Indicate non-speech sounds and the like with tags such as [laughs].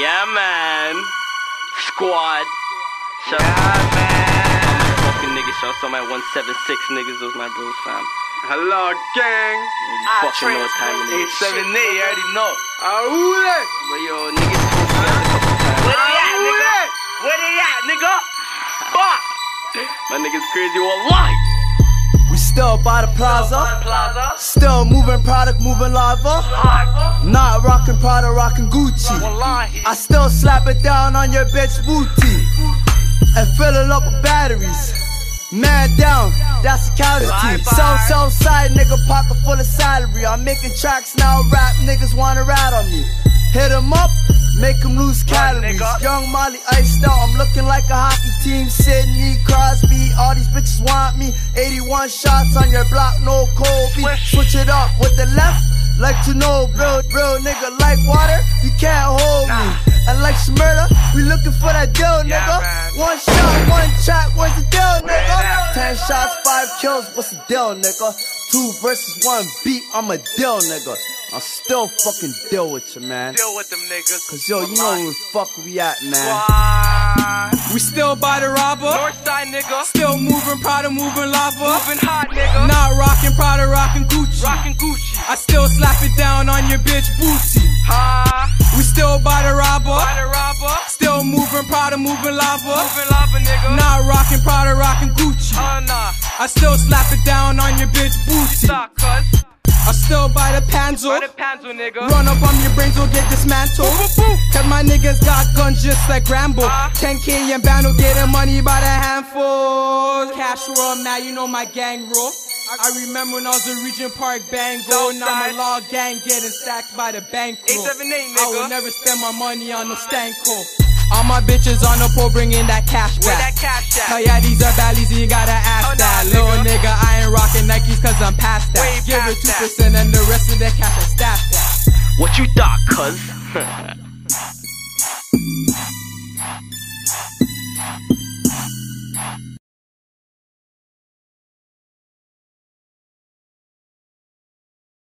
Yeah, man. Squad. Shout Yeah, out man. fucking niggas. Shout out to my 176 niggas. Those my bros, fam. Hello, gang. You I fucking know what time it is. 878, you already know. Ahule. But yo, niggas spoke to us a couple. Where they at, nigga? Where they at, nigga? Fuck. My niggas crazy, wallahi. We still by the plaza. Still moving product, moving lava. Not rocking Prada, rocking Gucci. I still slap it down on your bitch booty. And fill it up with batteries. Man down, that's a casualty. So, so side nigga, pocket full of salary. I'm making tracks now, rap niggas wanna rat on me. Hit 'em up, make 'em lose calories. Young Molly iced out, I'm looking like a hockey team. Crosby, all these bitches want me. 81 shots on your block, no Kobe. Switch it up with the left. Like to know, real, real nigga like water, you can't hold me. And like murder, we looking for that deal, nigga. One shot, one track, what's the deal, nigga? Ten shots, five kills, what's the deal, nigga? Two versus one beat, I'm a deal, nigga. I'm still fucking deal with you, man. Deal with them niggas. Cause yo, you know where the fuck we at, man. Why? We still by the robber. Northside nigga. Still moving Prada, moving lava. Moving hot nigga. Not rocking Prada, rocking Gucci. Rockin' Gucci. I still slap it down on your bitch booty. Ha. We still by the robber. By the robber. Still moving Prada, moving lava. Moving lava nigga. Not rocking Prada, rocking Gucci. Oh nah. I still slap it down on your bitch booty. Stop, cuz. Still buy the panzo. By the panzo nigga. Run up on your brains, will get dismantled. Cause my niggas got guns just like Rambo. Ah. 10k and bando getting money by the handful. Cash roll, now you know my gang roll. I remember when I was a Regent Park Bango. Now I'm Southside. a law gang getting stacked by the bankroll. 878 I will never spend my money on no stanko. All my bitches on the pole bringing that cash Where back. that cash Oh at? yeah, these are baddies, you gotta ask Oh, that. Little nigga, cause I'm past that. Way Give past it 2% and the rest of that cash I stash that. What you thought, cuz? [laughs]